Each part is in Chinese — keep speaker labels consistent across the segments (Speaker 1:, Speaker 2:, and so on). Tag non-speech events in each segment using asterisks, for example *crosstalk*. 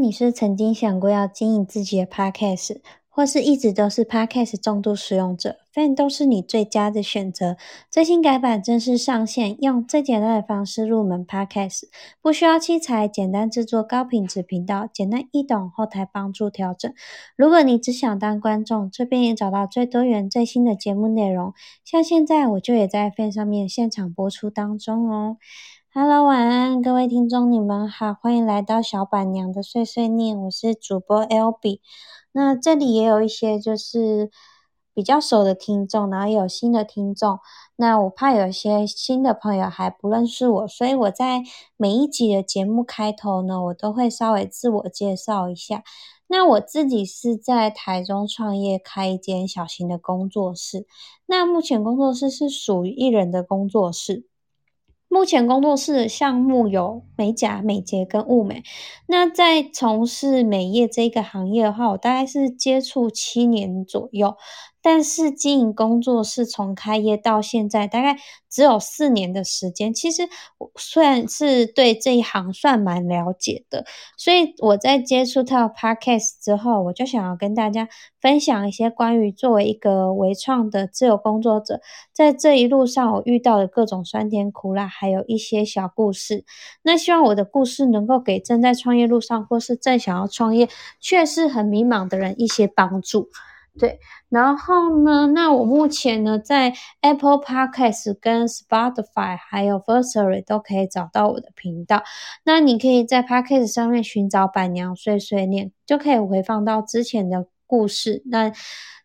Speaker 1: 你是曾经想过要经营自己的 podcast，或是一直都是 podcast 重度使用者，Fan 都是你最佳的选择。最新改版正式上线，用最简单的方式入门 podcast，不需要器材，简单制作高品质频道，简单易懂，后台帮助调整。如果你只想当观众，这边也找到最多元、最新的节目内容。像现在我就也在 Fan 上面现场播出当中哦。Hello，晚安，各位听众，你们好，欢迎来到小板娘的碎碎念，我是主播 L B。那这里也有一些就是比较熟的听众，然后也有新的听众。那我怕有一些新的朋友还不认识我，所以我在每一集的节目开头呢，我都会稍微自我介绍一下。那我自己是在台中创业开一间小型的工作室，那目前工作室是属于艺人的工作室。目前工作室的项目有美甲、美睫跟物美。那在从事美业这个行业的话，我大概是接触七年左右。但是经营工作室从开业到现在，大概只有四年的时间。其实我虽然是对这一行算蛮了解的，所以我在接触到 Podcast 之后，我就想要跟大家分享一些关于作为一个微创的自由工作者，在这一路上我遇到的各种酸甜苦辣，还有一些小故事。那希望我的故事能够给正在创业路上或是正想要创业却是很迷茫的人一些帮助。对，然后呢？那我目前呢，在 Apple Podcast、跟 Spotify 还有 Versary 都可以找到我的频道。那你可以在 Podcast 上面寻找“板娘碎碎念”，就可以回放到之前的故事。那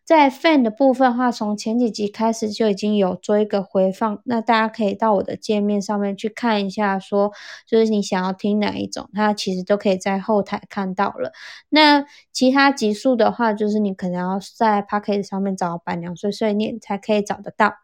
Speaker 1: 在 fan 的部分的话，从前几集开始就已经有做一个回放，那大家可以到我的界面上面去看一下，说就是你想要听哪一种，它其实都可以在后台看到了。那其他集数的话，就是你可能要在 p o c k e t 上面找板娘碎碎念才可以找得到。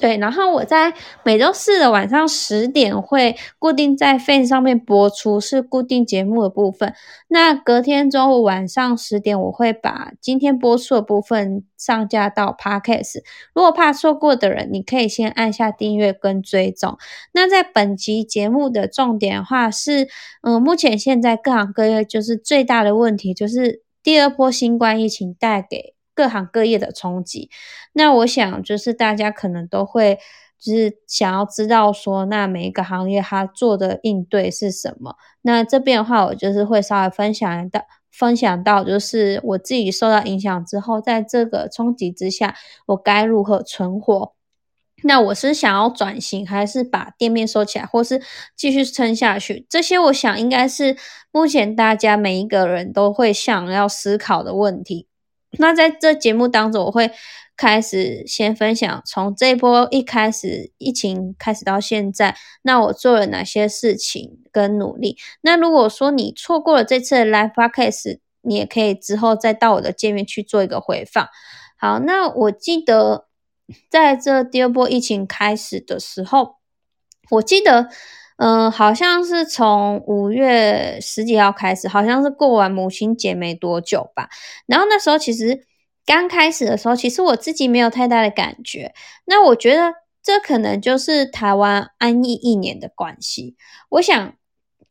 Speaker 1: 对，然后我在每周四的晚上十点会固定在 Fan 上面播出，是固定节目的部分。那隔天中午晚上十点，我会把今天播出的部分上架到 Podcast。如果怕错过的人，你可以先按下订阅跟追踪。那在本集节目的重点话是，嗯，目前现在各行各业就是最大的问题，就是第二波新冠疫情带给。各行各业的冲击，那我想就是大家可能都会就是想要知道说，那每一个行业它做的应对是什么？那这边的话，我就是会稍微分享到分享到，就是我自己受到影响之后，在这个冲击之下，我该如何存活？那我是想要转型，还是把店面收起来，或是继续撑下去？这些我想应该是目前大家每一个人都会想要思考的问题。那在这节目当中，我会开始先分享从这一波一开始疫情开始到现在，那我做了哪些事情跟努力。那如果说你错过了这次的 live podcast，你也可以之后再到我的界面去做一个回放。好，那我记得在这第二波疫情开始的时候，我记得。嗯，好像是从五月十几号开始，好像是过完母亲节没多久吧。然后那时候其实刚开始的时候，其实我自己没有太大的感觉。那我觉得这可能就是台湾安逸一年的关系。我想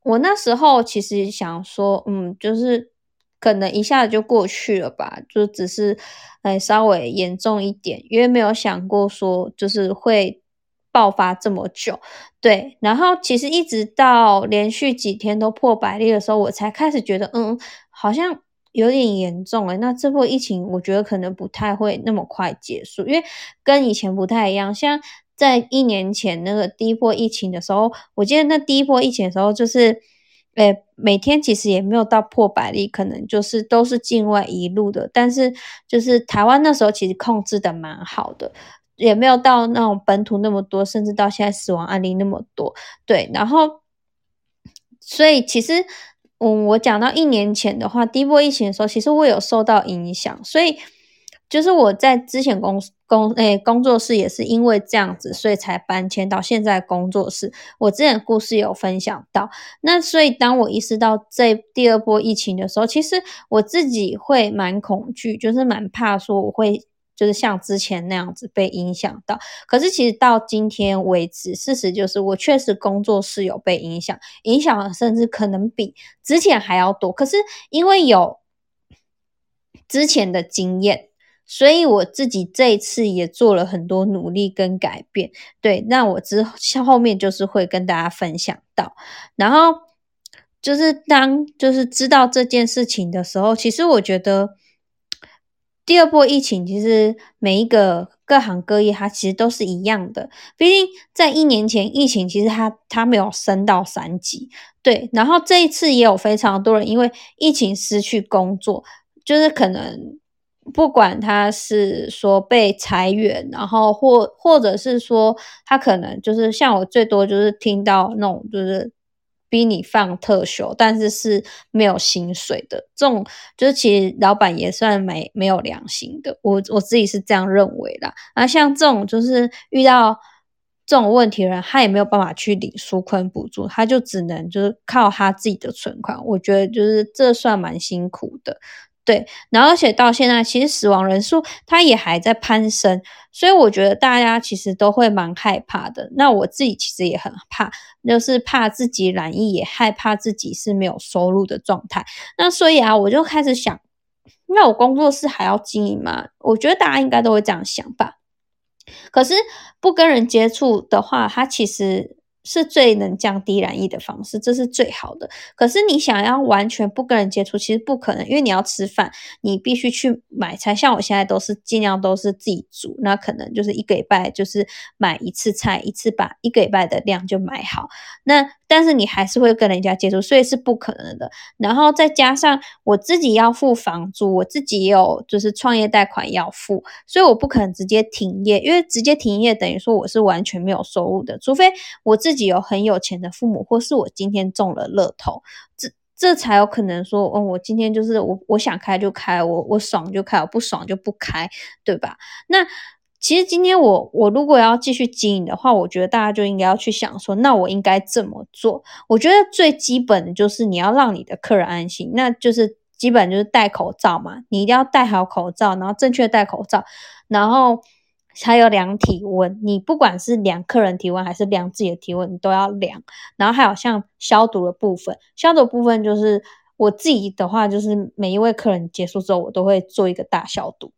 Speaker 1: 我那时候其实想说，嗯，就是可能一下子就过去了吧，就只是哎稍微严重一点，因为没有想过说就是会。爆发这么久，对，然后其实一直到连续几天都破百例的时候，我才开始觉得，嗯，好像有点严重诶那这波疫情，我觉得可能不太会那么快结束，因为跟以前不太一样。像在一年前那个第一波疫情的时候，我记得那第一波疫情的时候，就是，诶，每天其实也没有到破百例，可能就是都是境外一路的，但是就是台湾那时候其实控制的蛮好的。也没有到那种本土那么多，甚至到现在死亡案例那么多，对。然后，所以其实，嗯，我讲到一年前的话，第一波疫情的时候，其实我有受到影响，所以就是我在之前公工诶工作室也是因为这样子，所以才搬迁到现在工作室。我之前故事有分享到，那所以当我意识到这第二波疫情的时候，其实我自己会蛮恐惧，就是蛮怕说我会。就是像之前那样子被影响到。可是其实到今天为止，事实就是我确实工作是有被影响，影响甚至可能比之前还要多。可是因为有之前的经验。所以我自己这一次也做了很多努力跟改变，对，那我之后后面就是会跟大家分享到，然后就是当就是知道这件事情的时候，其实我觉得第二波疫情其实每一个各行各业它其实都是一样的，毕竟在一年前疫情其实它它没有升到三级，对，然后这一次也有非常多人因为疫情失去工作，就是可能。不管他是说被裁员，然后或或者是说他可能就是像我最多就是听到那种就是逼你放特休，但是是没有薪水的这种，就是其实老板也算没没有良心的。我我自己是这样认为啦。那像这种就是遇到这种问题的人，他也没有办法去领纾困补助，他就只能就是靠他自己的存款。我觉得就是这算蛮辛苦的。对，然后而且到现在，其实死亡人数它也还在攀升，所以我觉得大家其实都会蛮害怕的。那我自己其实也很怕，就是怕自己染疫，也害怕自己是没有收入的状态。那所以啊，我就开始想，那我工作室还要经营吗？我觉得大家应该都会这样想吧。可是不跟人接触的话，它其实。是最能降低染疫的方式，这是最好的。可是你想要完全不跟人接触，其实不可能，因为你要吃饭，你必须去买菜。像我现在都是尽量都是自己煮，那可能就是一个礼拜就是买一次菜，一次把一个礼拜的量就买好。那但是你还是会跟人家接触，所以是不可能的。然后再加上我自己要付房租，我自己也有就是创业贷款要付，所以我不可能直接停业，因为直接停业等于说我是完全没有收入的，除非我自己有很有钱的父母，或是我今天中了乐透，这这才有可能说，嗯，我今天就是我我想开就开，我我爽就开，我不爽就不开，对吧？那。其实今天我我如果要继续经营的话，我觉得大家就应该要去想说，那我应该怎么做？我觉得最基本的就是你要让你的客人安心，那就是基本就是戴口罩嘛，你一定要戴好口罩，然后正确戴口罩，然后还有量体温，你不管是量客人体温还是量自己的体温，你都要量。然后还有像消毒的部分，消毒部分就是我自己的话，就是每一位客人结束之后，我都会做一个大消毒。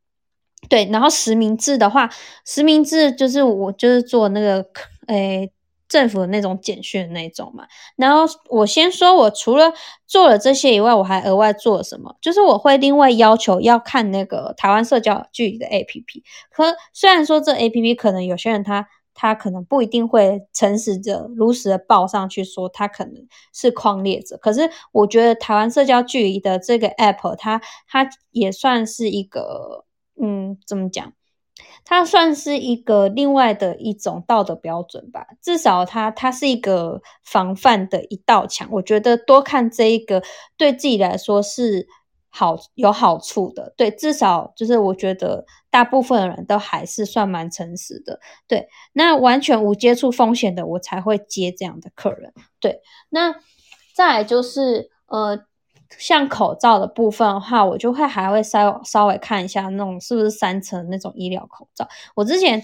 Speaker 1: 对，然后实名制的话，实名制就是我就是做那个诶政府的那种简讯那种嘛。然后我先说，我除了做了这些以外，我还额外做了什么？就是我会另外要求要看那个台湾社交距离的 APP。可虽然说这 APP 可能有些人他他可能不一定会诚实的如实的报上去说他可能是框列者，可是我觉得台湾社交距离的这个 App 它它也算是一个。嗯，怎么讲？它算是一个另外的一种道德标准吧。至少它它是一个防范的一道墙。我觉得多看这一个，对自己来说是好有好处的。对，至少就是我觉得大部分人都还是算蛮诚实的。对，那完全无接触风险的，我才会接这样的客人。对，那再来就是呃。像口罩的部分的话，我就会还会稍稍微看一下那种是不是三层那种医疗口罩。我之前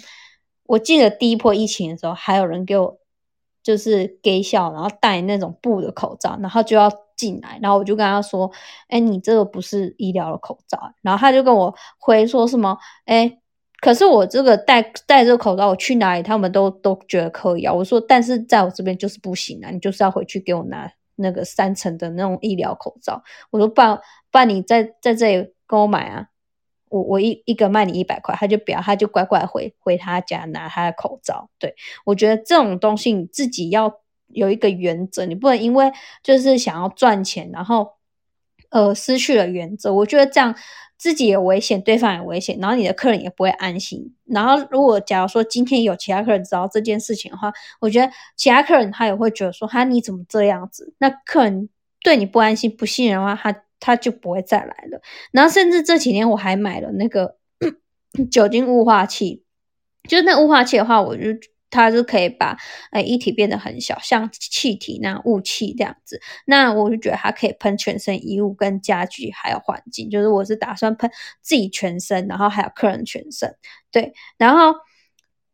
Speaker 1: 我记得第一波疫情的时候，还有人给我就是给笑，然后戴那种布的口罩，然后就要进来，然后我就跟他说：“哎，你这个不是医疗的口罩。”然后他就跟我回说什么：“哎，可是我这个戴戴这个口罩，我去哪里他们都都觉得可以啊。”我说：“但是在我这边就是不行啊，你就是要回去给我拿。”那个三层的那种医疗口罩，我说不然不然你在在这里跟我买啊，我我一一个卖你一百块，他就不要，他就乖乖回回他家拿他的口罩。对我觉得这种东西你自己要有一个原则，你不能因为就是想要赚钱，然后呃失去了原则。我觉得这样。自己有危险，对方有危险，然后你的客人也不会安心。然后，如果假如说今天有其他客人知道这件事情的话，我觉得其他客人他也会觉得说：“哈，你怎么这样子？”那客人对你不安心、不信任的话，他他就不会再来了。然后，甚至这几天我还买了那个 *coughs* 酒精雾化器，就是那雾化器的话，我就它是可以把呃液体变得很小，像气体那样雾气这样子。那我就觉得它可以喷全身衣物、跟家具还有环境，就是我是打算喷自己全身，然后还有客人全身。对，然后。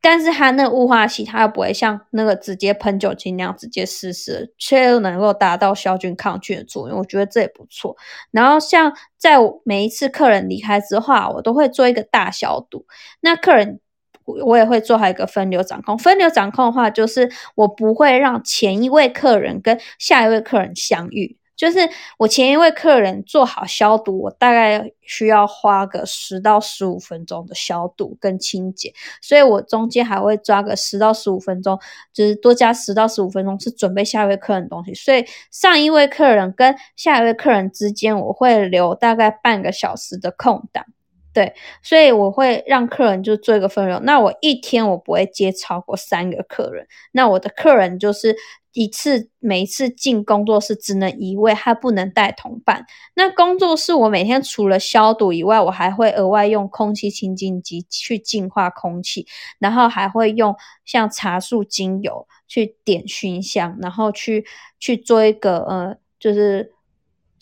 Speaker 1: 但是它那雾化器，它又不会像那个直接喷酒精那样直接湿湿，却又能够达到消菌抗菌的作用。我觉得这也不错。然后像在每一次客人离开之后，我都会做一个大消毒。那客人我也会做好一个分流掌控。分流掌控的话，就是我不会让前一位客人跟下一位客人相遇。就是我前一位客人做好消毒，我大概需要花个十到十五分钟的消毒跟清洁，所以我中间还会抓个十到十五分钟，就是多加十到十五分钟是准备下一位客人东西。所以上一位客人跟下一位客人之间，我会留大概半个小时的空档，对，所以我会让客人就做一个分流。那我一天我不会接超过三个客人，那我的客人就是。一次每一次进工作室只能一位，还不能带同伴。那工作室我每天除了消毒以外，我还会额外用空气清净机去净化空气，然后还会用像茶树精油去点熏香，然后去去做一个呃，就是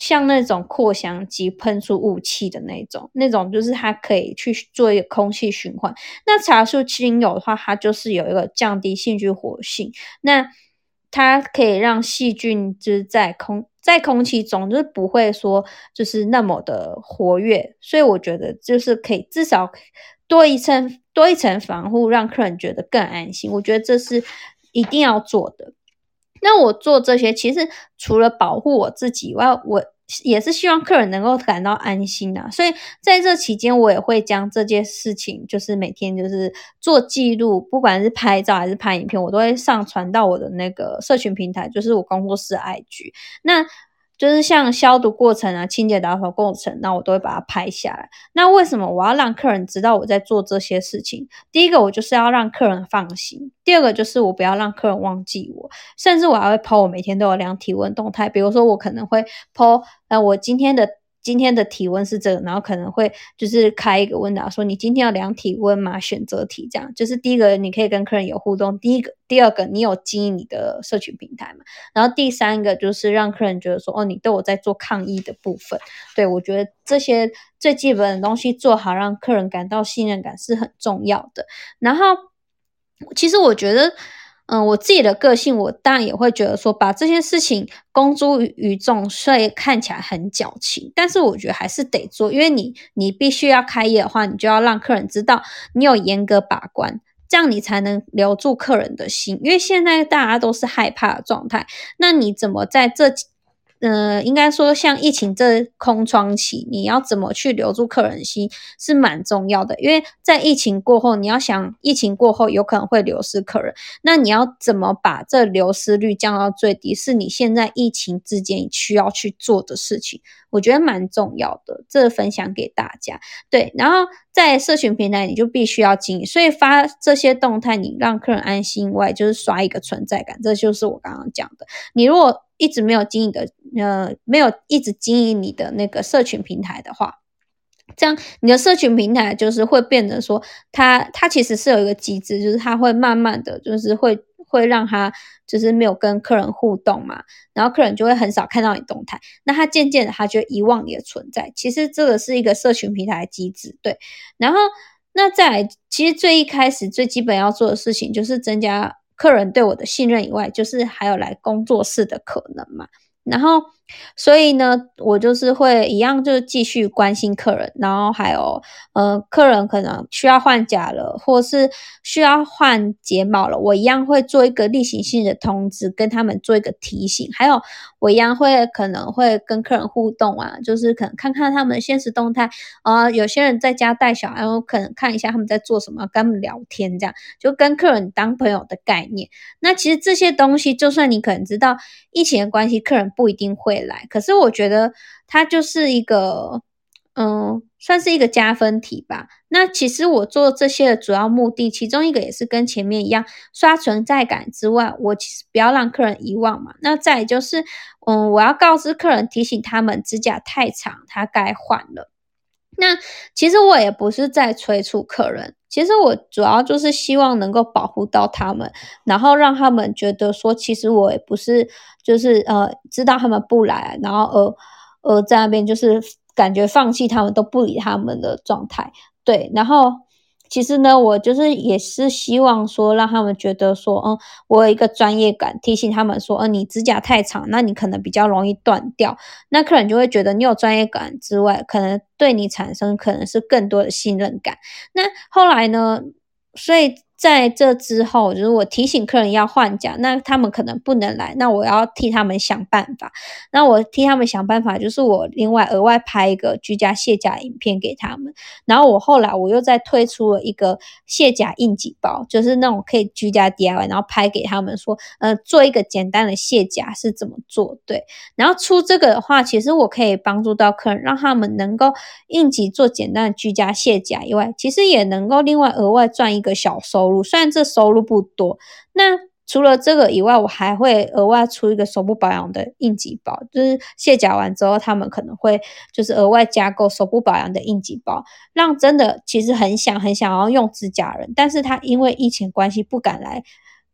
Speaker 1: 像那种扩香机喷出雾气的那种，那种就是它可以去做一个空气循环。那茶树精油的话，它就是有一个降低细菌活性。那它可以让细菌就是在空在空气中，就是不会说就是那么的活跃，所以我觉得就是可以至少多一层多一层防护，让客人觉得更安心。我觉得这是一定要做的。那我做这些，其实除了保护我自己以外，我。也是希望客人能够感到安心啊，所以在这期间，我也会将这件事情，就是每天就是做记录，不管是拍照还是拍影片，我都会上传到我的那个社群平台，就是我工作室 IG。那就是像消毒过程啊、清洁打扫过程，那我都会把它拍下来。那为什么我要让客人知道我在做这些事情？第一个，我就是要让客人放心；第二个，就是我不要让客人忘记我。甚至我还会 po 我每天都有量体温动态，比如说我可能会 po 呃我今天的。今天的体温是这个，然后可能会就是开一个问答，说你今天要量体温吗？选择题这样，就是第一个你可以跟客人有互动，第一个、第二个你有经营你的社群平台嘛，然后第三个就是让客人觉得说，哦，你都有在做抗疫的部分。对我觉得这些最基本的东西做好，让客人感到信任感是很重要的。然后其实我觉得。嗯，我自己的个性，我当然也会觉得说，把这些事情公诸于众，所以看起来很矫情，但是我觉得还是得做，因为你你必须要开业的话，你就要让客人知道你有严格把关，这样你才能留住客人的心。因为现在大家都是害怕的状态，那你怎么在这？嗯，应该说像疫情这空窗期，你要怎么去留住客人心是蛮重要的。因为在疫情过后，你要想疫情过后有可能会流失客人，那你要怎么把这流失率降到最低，是你现在疫情之间需要去做的事情。我觉得蛮重要的，这分享给大家。对，然后在社群平台，你就必须要经营，所以发这些动态，你让客人安心外，就是刷一个存在感。这就是我刚刚讲的，你如果。一直没有经营的，呃，没有一直经营你的那个社群平台的话，这样你的社群平台就是会变得说，它它其实是有一个机制，就是它会慢慢的就是会会让它就是没有跟客人互动嘛，然后客人就会很少看到你动态，那他渐渐的他就遗忘你的存在。其实这个是一个社群平台的机制，对。然后那再其实最一开始最基本要做的事情就是增加。客人对我的信任以外，就是还有来工作室的可能嘛。然后，所以呢，我就是会一样，就是继续关心客人。然后还有，呃，客人可能需要换甲了，或是需要换睫毛了，我一样会做一个例行性的通知，跟他们做一个提醒。还有，我一样会可能会跟客人互动啊，就是可能看看他们的现实动态啊。有些人在家带小孩，我可能看一下他们在做什么，跟他们聊天，这样就跟客人当朋友的概念。那其实这些东西，就算你可能知道疫情的关系，客人。不一定会来，可是我觉得它就是一个，嗯，算是一个加分题吧。那其实我做这些的主要目的，其中一个也是跟前面一样，刷存在感之外，我其实不要让客人遗忘嘛。那再就是，嗯，我要告知客人，提醒他们指甲太长，他该换了。那其实我也不是在催促客人。其实我主要就是希望能够保护到他们，然后让他们觉得说，其实我也不是就是呃知道他们不来，然后呃呃在那边就是感觉放弃他们都不理他们的状态，对，然后。其实呢，我就是也是希望说，让他们觉得说，嗯，我有一个专业感，提醒他们说，嗯，你指甲太长，那你可能比较容易断掉。那客人就会觉得你有专业感之外，可能对你产生可能是更多的信任感。那后来呢，所以。在这之后，就是我提醒客人要换甲，那他们可能不能来，那我要替他们想办法。那我替他们想办法，就是我另外额外拍一个居家卸甲影片给他们。然后我后来我又再推出了一个卸甲应急包，就是那种可以居家 DIY，然后拍给他们说，呃，做一个简单的卸甲是怎么做？对。然后出这个的话，其实我可以帮助到客人，让他们能够应急做简单的居家卸甲以外，其实也能够另外额外赚一个小收。虽然这收入不多，那除了这个以外，我还会额外出一个手部保养的应急包，就是卸甲完之后，他们可能会就是额外加购手部保养的应急包，让真的其实很想很想要用指甲人，但是他因为疫情关系不敢来，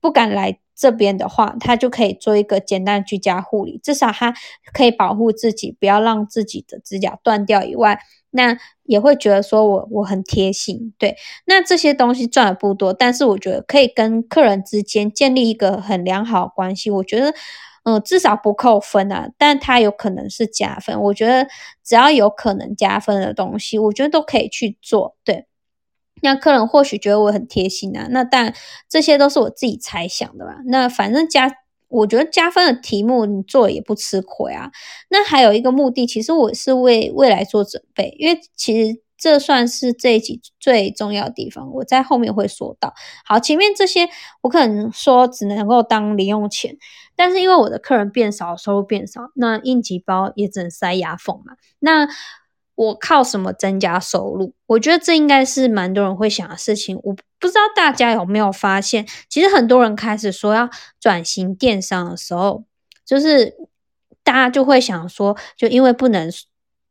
Speaker 1: 不敢来这边的话，他就可以做一个简单居家护理，至少他可以保护自己，不要让自己的指甲断掉以外。那也会觉得说我我很贴心，对。那这些东西赚的不多，但是我觉得可以跟客人之间建立一个很良好的关系。我觉得，嗯，至少不扣分啊，但它有可能是加分。我觉得只要有可能加分的东西，我觉得都可以去做，对。那客人或许觉得我很贴心啊，那但这些都是我自己猜想的吧。那反正加。我觉得加分的题目你做也不吃亏啊。那还有一个目的，其实我是为未来做准备，因为其实这算是这一集最重要的地方，我在后面会说到。好，前面这些我可能说只能够当零用钱，但是因为我的客人变少，收入变少，那应急包也只能塞牙缝嘛。那我靠什么增加收入？我觉得这应该是蛮多人会想的事情。我不知道大家有没有发现，其实很多人开始说要转型电商的时候，就是大家就会想说，就因为不能。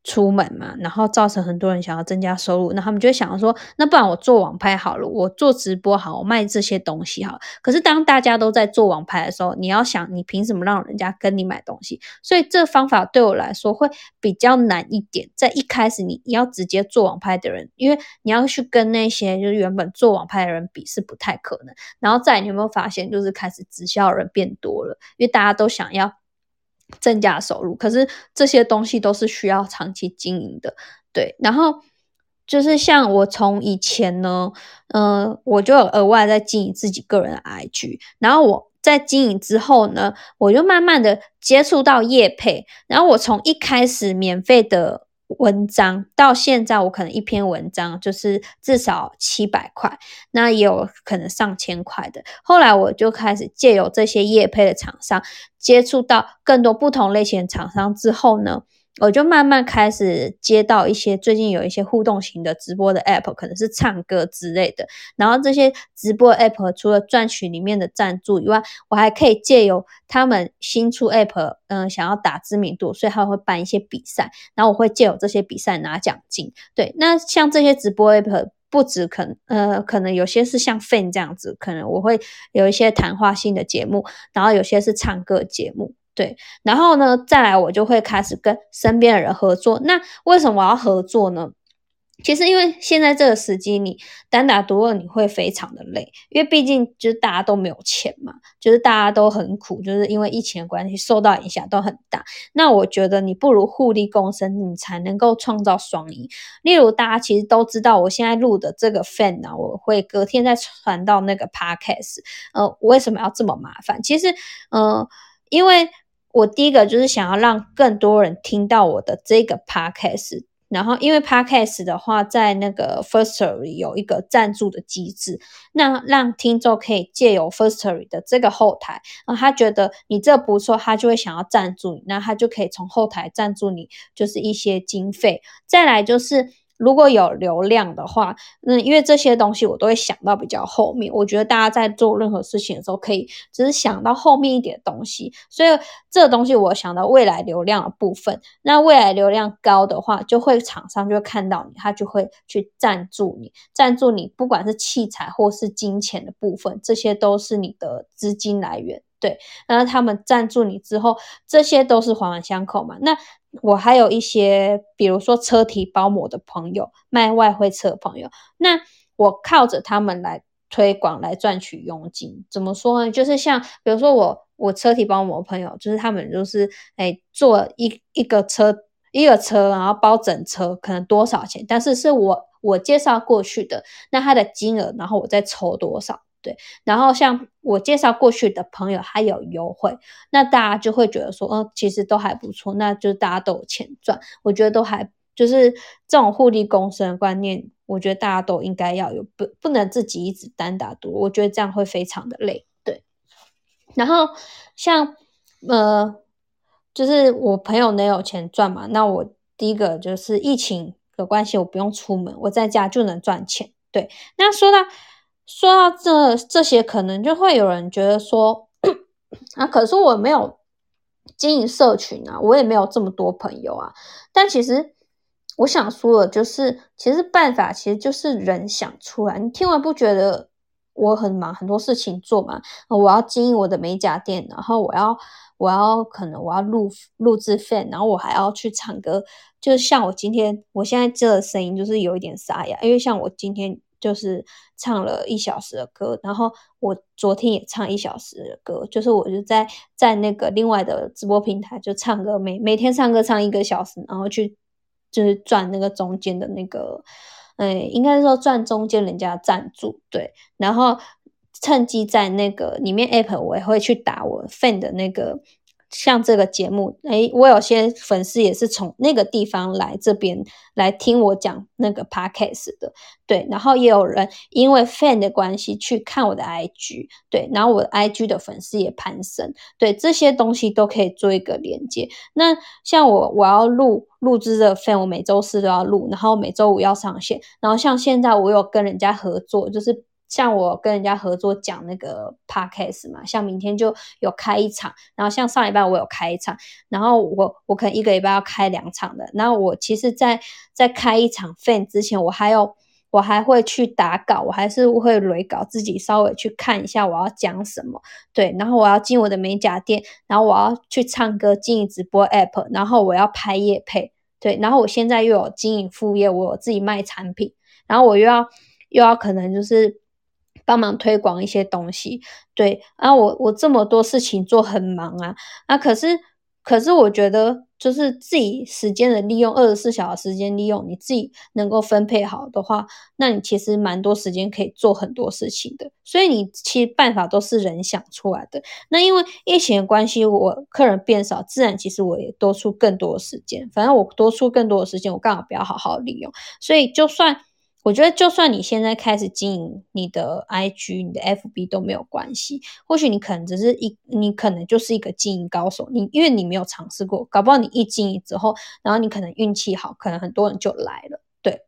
Speaker 1: 出门嘛，然后造成很多人想要增加收入，那他们就会想说，那不然我做网拍好了，我做直播好，我卖这些东西好。可是当大家都在做网拍的时候，你要想，你凭什么让人家跟你买东西？所以这方法对我来说会比较难一点。在一开始，你你要直接做网拍的人，因为你要去跟那些就是原本做网拍的人比是不太可能。然后再你有没有发现，就是开始直销人变多了，因为大家都想要。增加收入，可是这些东西都是需要长期经营的，对。然后就是像我从以前呢，嗯，我就额外在经营自己个人的 IG，然后我在经营之后呢，我就慢慢的接触到业配，然后我从一开始免费的。文章到现在，我可能一篇文章就是至少七百块，那也有可能上千块的。后来我就开始借由这些业配的厂商，接触到更多不同类型的厂商之后呢。我就慢慢开始接到一些最近有一些互动型的直播的 app，可能是唱歌之类的。然后这些直播 app 除了赚取里面的赞助以外，我还可以借由他们新出 app，嗯，想要打知名度，所以他会办一些比赛，然后我会借由这些比赛拿奖金。对，那像这些直播 app 不止可呃，可能有些是像 Fan 这样子，可能我会有一些谈话性的节目，然后有些是唱歌节目。对，然后呢，再来我就会开始跟身边的人合作。那为什么我要合作呢？其实因为现在这个时机，你单打独斗你会非常的累，因为毕竟就是大家都没有钱嘛，就是大家都很苦，就是因为疫情的关系受到影响都很大。那我觉得你不如互利共生，你才能够创造双赢。例如大家其实都知道，我现在录的这个 fan 呢，我会隔天再传到那个 podcast。呃，我为什么要这么麻烦？其实，呃，因为我第一个就是想要让更多人听到我的这个 podcast，然后因为 podcast 的话，在那个 Firstory 有一个赞助的机制，那让听众可以借由 Firstory 的这个后台，啊，他觉得你这不错，他就会想要赞助你，那他就可以从后台赞助你，就是一些经费。再来就是。如果有流量的话，那因为这些东西我都会想到比较后面。我觉得大家在做任何事情的时候，可以只是想到后面一点东西。所以这个东西我想到未来流量的部分。那未来流量高的话，就会厂商就会看到你，他就会去赞助你，赞助你，不管是器材或是金钱的部分，这些都是你的资金来源。对，然后他们赞助你之后，这些都是环环相扣嘛。那我还有一些，比如说车体包膜的朋友，卖外汇车的朋友，那我靠着他们来推广，来赚取佣金。怎么说呢？就是像比如说我我车体包膜朋友，就是他们就是哎做一一个车一个车，然后包整车，可能多少钱？但是是我我介绍过去的，那他的金额，然后我再抽多少？对，然后像我介绍过去的朋友还有优惠，那大家就会觉得说，嗯，其实都还不错，那就是大家都有钱赚。我觉得都还就是这种互利共生的观念，我觉得大家都应该要有，不不能自己一直单打独，我觉得这样会非常的累。对，然后像呃，就是我朋友能有钱赚嘛，那我第一个就是疫情的关系，我不用出门，我在家就能赚钱。对，那说到。说到这这些，可能就会有人觉得说，*coughs* 啊，可是我没有经营社群啊，我也没有这么多朋友啊。但其实我想说的，就是其实办法其实就是人想出来。你听完不觉得我很忙，很多事情做嘛？我要经营我的美甲店，然后我要我要可能我要录录制费然后我还要去唱歌。就像我今天，我现在这个声音就是有一点沙哑，因为像我今天。就是唱了一小时的歌，然后我昨天也唱一小时的歌，就是我就在在那个另外的直播平台就唱歌，每每天唱歌唱一个小时，然后去就是赚那个中间的那个，哎，应该是说赚中间人家赞助，对，然后趁机在那个里面 app 我也会去打我 fan 的那个。像这个节目，诶，我有些粉丝也是从那个地方来这边来听我讲那个 podcast 的，对，然后也有人因为 fan 的关系去看我的 IG，对，然后我的 IG 的粉丝也攀升，对，这些东西都可以做一个连接。那像我我要录录制的 fan，我每周四都要录，然后每周五要上线，然后像现在我有跟人家合作，就是。像我跟人家合作讲那个 podcast 嘛，像明天就有开一场，然后像上礼拜我有开一场，然后我我可能一个礼拜要开两场的。然后我其实，在在开一场 fan 之前，我还有我还会去打稿，我还是会蕊稿，自己稍微去看一下我要讲什么。对，然后我要进我的美甲店，然后我要去唱歌，经营直播 app，然后我要拍夜配。对，然后我现在又有经营副业，我有自己卖产品，然后我又要又要可能就是。帮忙推广一些东西，对啊，我我这么多事情做很忙啊啊，可是可是我觉得就是自己时间的利用，二十四小时时间利用，你自己能够分配好的话，那你其实蛮多时间可以做很多事情的。所以你其实办法都是人想出来的。那因为疫情的关系，我客人变少，自然其实我也多出更多的时间。反正我多出更多的时间，我刚好不要好好利用。所以就算。我觉得，就算你现在开始经营你的 IG、你的 FB 都没有关系。或许你可能只是一，你可能就是一个经营高手。你因为你没有尝试过，搞不好你一经营之后，然后你可能运气好，可能很多人就来了。对。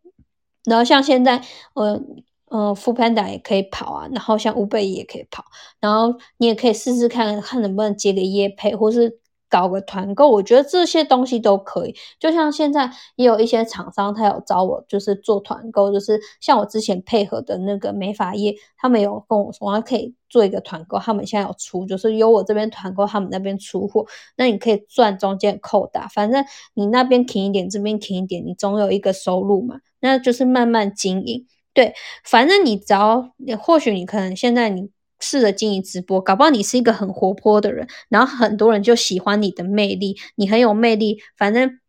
Speaker 1: 然后像现在，呃呃 f u l Panda 也可以跑啊，然后像乌贝也可以跑，然后你也可以试试看看能不能接个业配，或是。搞个团购，我觉得这些东西都可以。就像现在也有一些厂商，他有找我，就是做团购，就是像我之前配合的那个美发业，他们有跟我说，可以做一个团购。他们现在有出，就是由我这边团购，他们那边出货，那你可以赚中间扣打。反正你那边停一点，这边停一点，你总有一个收入嘛。那就是慢慢经营。对，反正你只要，或许你可能现在你。试着经营直播，搞不好你是一个很活泼的人，然后很多人就喜欢你的魅力，你很有魅力，反正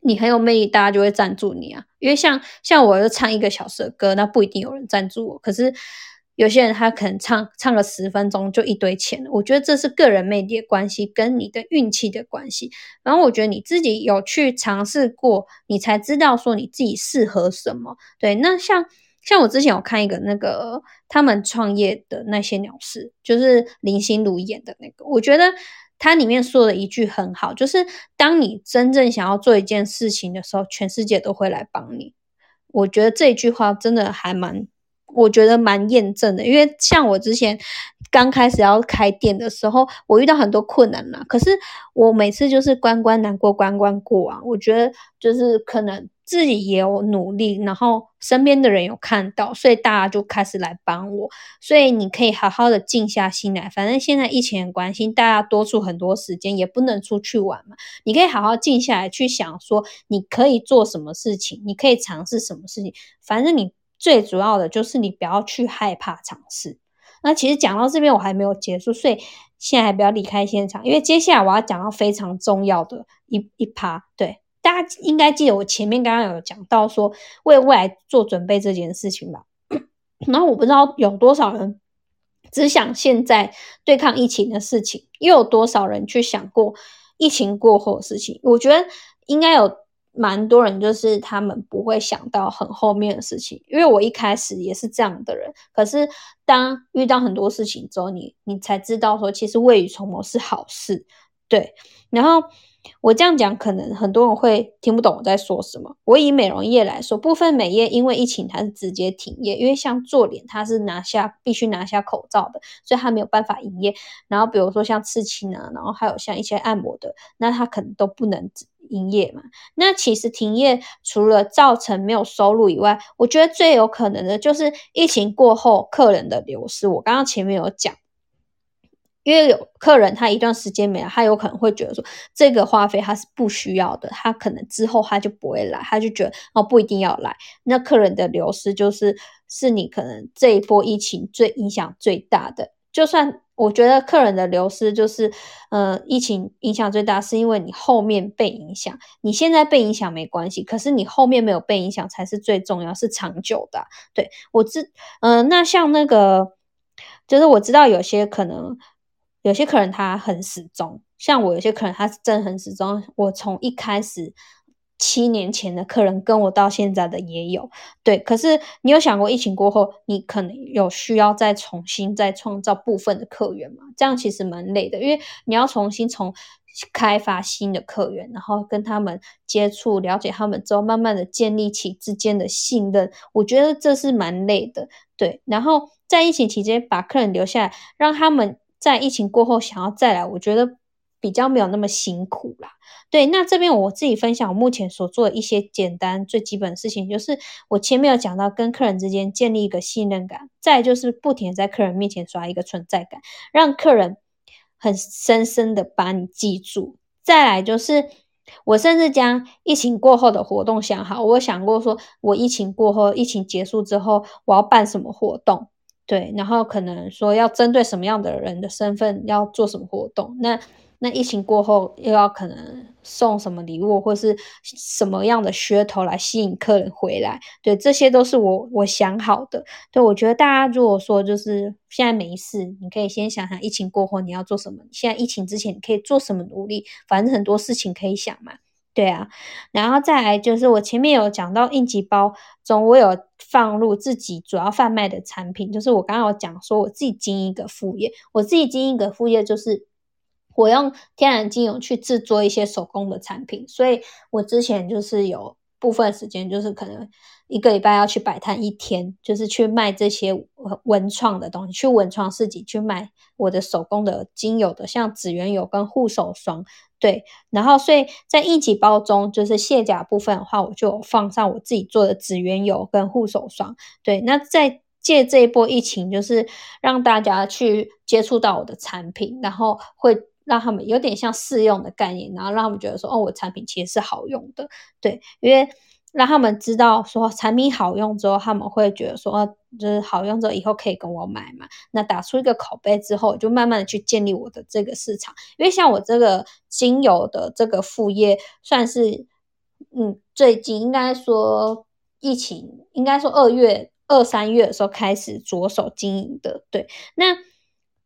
Speaker 1: 你很有魅力，大家就会赞助你啊。因为像像我就唱一个小时的歌，那不一定有人赞助我，可是有些人他可能唱唱个十分钟就一堆钱了。我觉得这是个人魅力的关系，跟你的运气的关系。然后我觉得你自己有去尝试过，你才知道说你自己适合什么。对，那像。像我之前有看一个那个他们创业的那些鸟事，就是林心如演的那个，我觉得他里面说的一句很好，就是当你真正想要做一件事情的时候，全世界都会来帮你。我觉得这句话真的还蛮。我觉得蛮验证的，因为像我之前刚开始要开店的时候，我遇到很多困难嘛。可是我每次就是关关难过关关过啊。我觉得就是可能自己也有努力，然后身边的人有看到，所以大家就开始来帮我。所以你可以好好的静下心来，反正现在疫情很关心，大家多出很多时间，也不能出去玩嘛。你可以好好静下来去想，说你可以做什么事情，你可以尝试什么事情，反正你。最主要的就是你不要去害怕尝试。那其实讲到这边我还没有结束，所以现在还不要离开现场，因为接下来我要讲到非常重要的一一趴。对，大家应该记得我前面刚刚有讲到说为未来做准备这件事情吧。然后我不知道有多少人只想现在对抗疫情的事情，又有多少人去想过疫情过后的事情？我觉得应该有。蛮多人就是他们不会想到很后面的事情，因为我一开始也是这样的人。可是当遇到很多事情之后，你你才知道说，其实未雨绸缪是好事，对。然后我这样讲，可能很多人会听不懂我在说什么。我以美容业来说，部分美业因为疫情它是直接停业，因为像做脸它是拿下必须拿下口罩的，所以它没有办法营业。然后比如说像刺青啊，然后还有像一些按摩的，那它可能都不能。营业嘛，那其实停业除了造成没有收入以外，我觉得最有可能的就是疫情过后客人的流失。我刚刚前面有讲，因为有客人他一段时间没来，他有可能会觉得说这个花费他是不需要的，他可能之后他就不会来，他就觉得哦不一定要来。那客人的流失就是是你可能这一波疫情最影响最大的，就算。我觉得客人的流失就是，呃，疫情影响最大，是因为你后面被影响。你现在被影响没关系，可是你后面没有被影响才是最重要，是长久的。对我知，嗯，那像那个，就是我知道有些可能有些客人他很始终，像我有些客人他是真的很始终。我从一开始。七年前的客人跟我到现在的也有，对。可是你有想过疫情过后，你可能有需要再重新再创造部分的客源吗？这样其实蛮累的，因为你要重新从开发新的客源，然后跟他们接触、了解他们之后，慢慢的建立起之间的信任。我觉得这是蛮累的，对。然后在疫情期间把客人留下来，让他们在疫情过后想要再来，我觉得。比较没有那么辛苦啦，对，那这边我自己分享我目前所做的一些简单最基本的事情，就是我前面有讲到跟客人之间建立一个信任感，再就是不停在客人面前刷一个存在感，让客人很深深的把你记住。再来就是我甚至将疫情过后的活动想好，我想过说我疫情过后，疫情结束之后我要办什么活动，对，然后可能说要针对什么样的人的身份要做什么活动，那。那疫情过后又要可能送什么礼物，或是什么样的噱头来吸引客人回来？对，这些都是我我想好的。对，我觉得大家如果说就是现在没事，你可以先想想疫情过后你要做什么。现在疫情之前你可以做什么努力？反正很多事情可以想嘛。对啊，然后再来就是我前面有讲到应急包中，我有放入自己主要贩卖的产品，就是我刚刚有讲说我自己经营一个副业，我自己经营一个副业就是。我用天然精油去制作一些手工的产品，所以我之前就是有部分时间，就是可能一个礼拜要去摆摊一天，就是去卖这些文创的东西，去文创市集去卖我的手工的精油的，像紫原油跟护手霜，对。然后，所以在一级包中，就是卸甲部分的话，我就放上我自己做的紫原油跟护手霜，对。那在借这一波疫情，就是让大家去接触到我的产品，然后会。让他们有点像试用的概念，然后让他们觉得说，哦，我产品其实是好用的，对，因为让他们知道说产品好用之后，他们会觉得说，就是好用之后以后可以跟我买嘛。那打出一个口碑之后，就慢慢的去建立我的这个市场。因为像我这个精油的这个副业，算是嗯，最近应该说疫情，应该说二月二三月的时候开始着手经营的，对，那。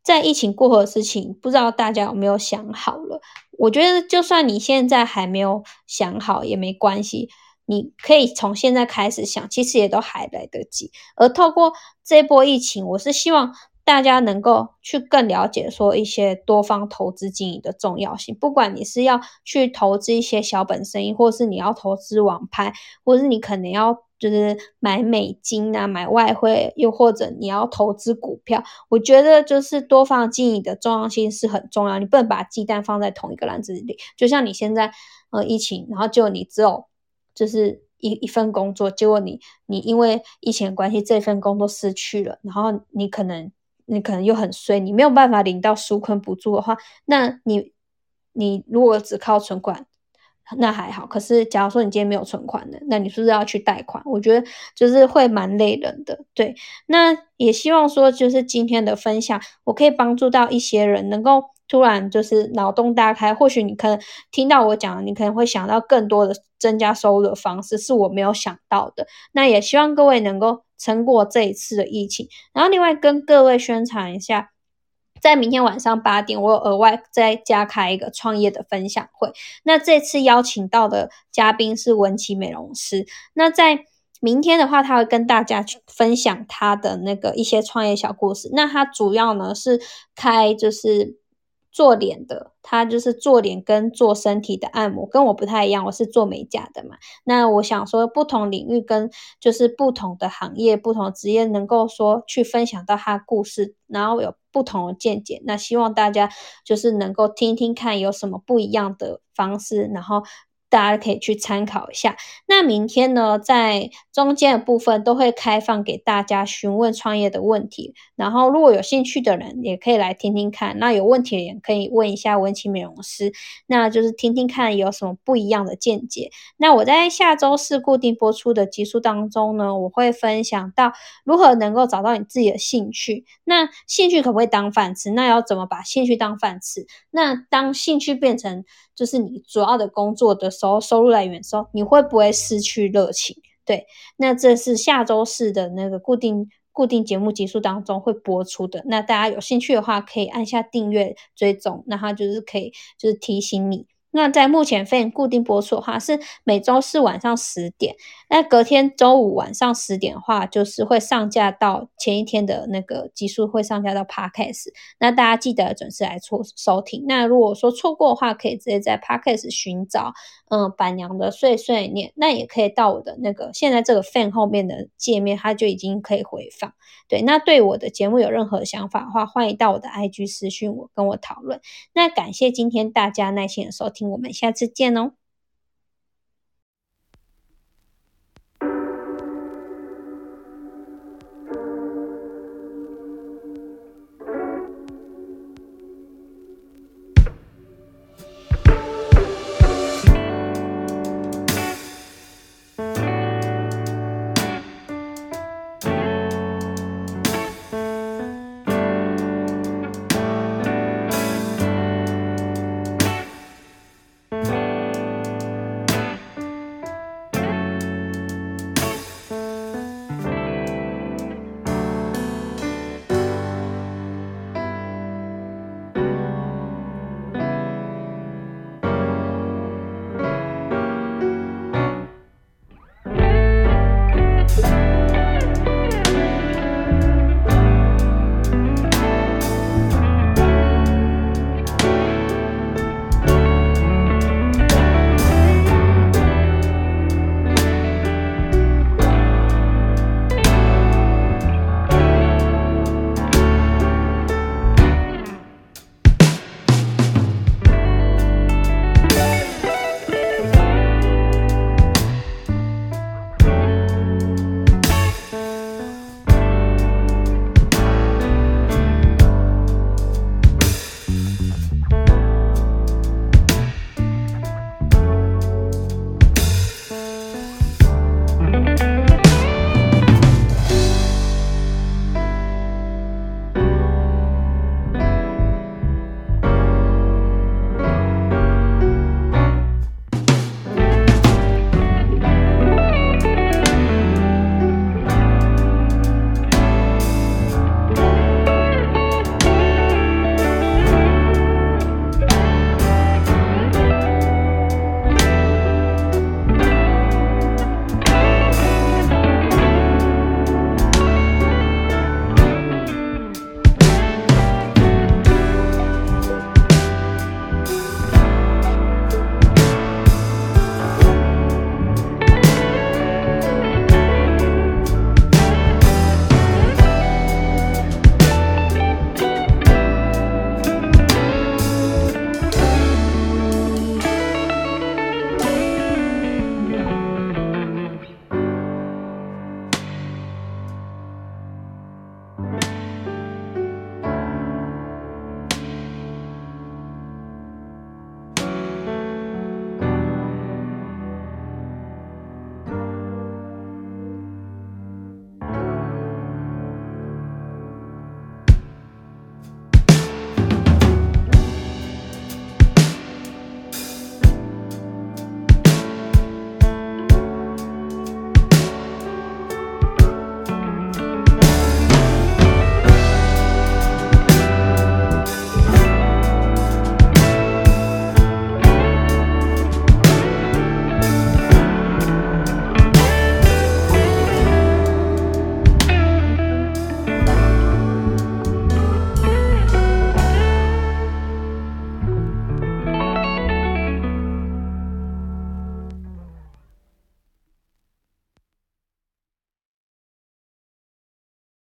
Speaker 1: 在疫情过后的事情，不知道大家有没有想好了？我觉得，就算你现在还没有想好也没关系，你可以从现在开始想，其实也都还来得及。而透过这波疫情，我是希望大家能够去更了解说一些多方投资经营的重要性。不管你是要去投资一些小本生意，或是你要投资网拍，或是你可能要。就是买美金啊，买外汇，又或者你要投资股票，我觉得就是多方经营的重要性是很重要。你不能把鸡蛋放在同一个篮子里。就像你现在呃疫情，然后就你只有就是一一份工作，结果你你因为疫情关系这份工作失去了，然后你可能你可能又很衰，你没有办法领到纾困补助的话，那你你如果只靠存款。那还好，可是假如说你今天没有存款的，那你是不是要去贷款？我觉得就是会蛮累人的。对，那也希望说，就是今天的分享，我可以帮助到一些人，能够突然就是脑洞大开。或许你可能听到我讲，你可能会想到更多的增加收入的方式，是我没有想到的。那也希望各位能够撑过这一次的疫情。然后另外跟各位宣传一下。在明天晚上八点，我有额外再加开一个创业的分享会。那这次邀请到的嘉宾是文琪美容师。那在明天的话，他会跟大家去分享他的那个一些创业小故事。那他主要呢是开就是。做脸的，他就是做脸跟做身体的按摩，跟我不太一样，我是做美甲的嘛。那我想说，不同领域跟就是不同的行业、不同职业，能够说去分享到他故事，然后有不同的见解。那希望大家就是能够听听看有什么不一样的方式，然后。大家可以去参考一下。那明天呢，在中间的部分都会开放给大家询问创业的问题。然后，如果有兴趣的人，也可以来听听看。那有问题的人可以问一下文琪美容师，那就是听听看有什么不一样的见解。那我在下周四固定播出的集数当中呢，我会分享到如何能够找到你自己的兴趣。那兴趣可不可以当饭吃？那要怎么把兴趣当饭吃？那当兴趣变成就是你主要的工作的时候，收入来源的时候，你会不会失去热情？对，那这是下周四的那个固定固定节目结束当中会播出的。那大家有兴趣的话，可以按下订阅追踪，那它就是可以就是提醒你。那在目前非固定播出的话，是每周四晚上十点。那隔天周五晚上十点的话，就是会上架到前一天的那个集数会上架到 Podcast。那大家记得准时来收收听。那如果说错过的话，可以直接在 Podcast 寻找，嗯，板娘的碎碎念。那也可以到我的那个现在这个 Fan 后面的界面，它就已经可以回放。对，那对我的节目有任何想法的话，欢迎到我的 IG 私讯我，跟我讨论。那感谢今天大家耐心的收听我们下次见哦。